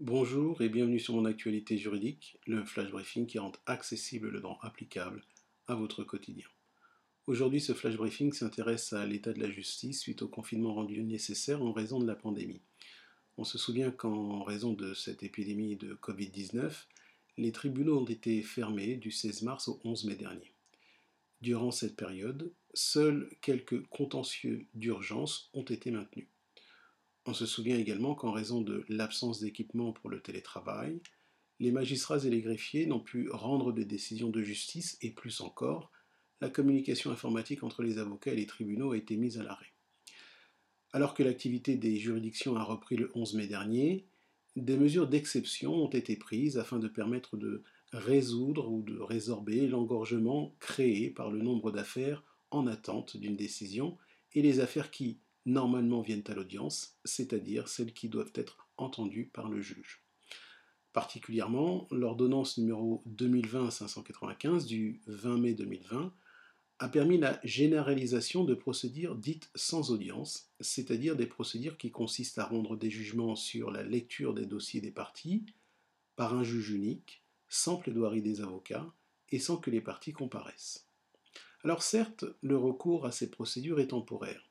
Bonjour et bienvenue sur mon actualité juridique, le flash briefing qui rend accessible le droit applicable à votre quotidien. Aujourd'hui, ce flash briefing s'intéresse à l'état de la justice suite au confinement rendu nécessaire en raison de la pandémie. On se souvient qu'en raison de cette épidémie de Covid-19, les tribunaux ont été fermés du 16 mars au 11 mai dernier. Durant cette période, seuls quelques contentieux d'urgence ont été maintenus. On se souvient également qu'en raison de l'absence d'équipement pour le télétravail, les magistrats et les greffiers n'ont pu rendre des décisions de justice et plus encore, la communication informatique entre les avocats et les tribunaux a été mise à l'arrêt. Alors que l'activité des juridictions a repris le 11 mai dernier, des mesures d'exception ont été prises afin de permettre de résoudre ou de résorber l'engorgement créé par le nombre d'affaires en attente d'une décision et les affaires qui, normalement viennent à l'audience, c'est-à-dire celles qui doivent être entendues par le juge. Particulièrement, l'ordonnance numéro 2020-595 du 20 mai 2020 a permis la généralisation de procédures dites sans audience, c'est-à-dire des procédures qui consistent à rendre des jugements sur la lecture des dossiers des parties par un juge unique, sans plaidoirie des avocats et sans que les parties comparaissent. Alors certes, le recours à ces procédures est temporaire,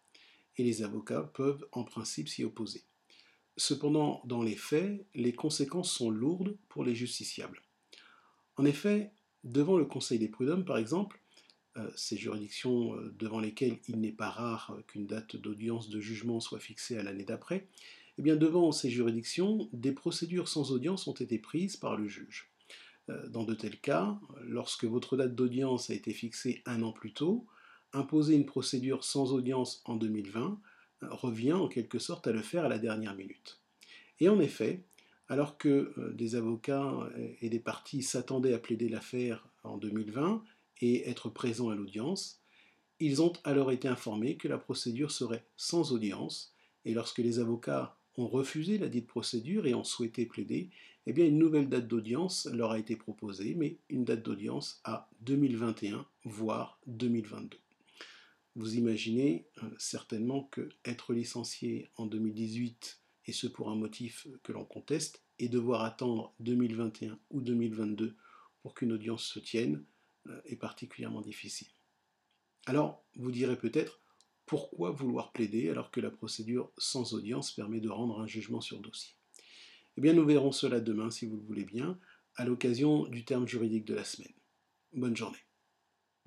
et les avocats peuvent en principe s'y opposer. Cependant, dans les faits, les conséquences sont lourdes pour les justiciables. En effet, devant le Conseil des prud'hommes, par exemple, euh, ces juridictions euh, devant lesquelles il n'est pas rare qu'une date d'audience de jugement soit fixée à l'année d'après, eh bien devant ces juridictions, des procédures sans audience ont été prises par le juge. Euh, dans de tels cas, lorsque votre date d'audience a été fixée un an plus tôt, imposer une procédure sans audience en 2020 euh, revient en quelque sorte à le faire à la dernière minute. Et en effet, alors que euh, des avocats et des parties s'attendaient à plaider l'affaire en 2020 et être présents à l'audience, ils ont alors été informés que la procédure serait sans audience, et lorsque les avocats ont refusé la dite procédure et ont souhaité plaider, eh bien une nouvelle date d'audience leur a été proposée, mais une date d'audience à 2021, voire 2022. Vous imaginez euh, certainement que être licencié en 2018, et ce pour un motif que l'on conteste, et devoir attendre 2021 ou 2022 pour qu'une audience se tienne, euh, est particulièrement difficile. Alors, vous direz peut-être, pourquoi vouloir plaider alors que la procédure sans audience permet de rendre un jugement sur dossier? Eh bien, nous verrons cela demain, si vous le voulez bien, à l'occasion du terme juridique de la semaine. Bonne journée.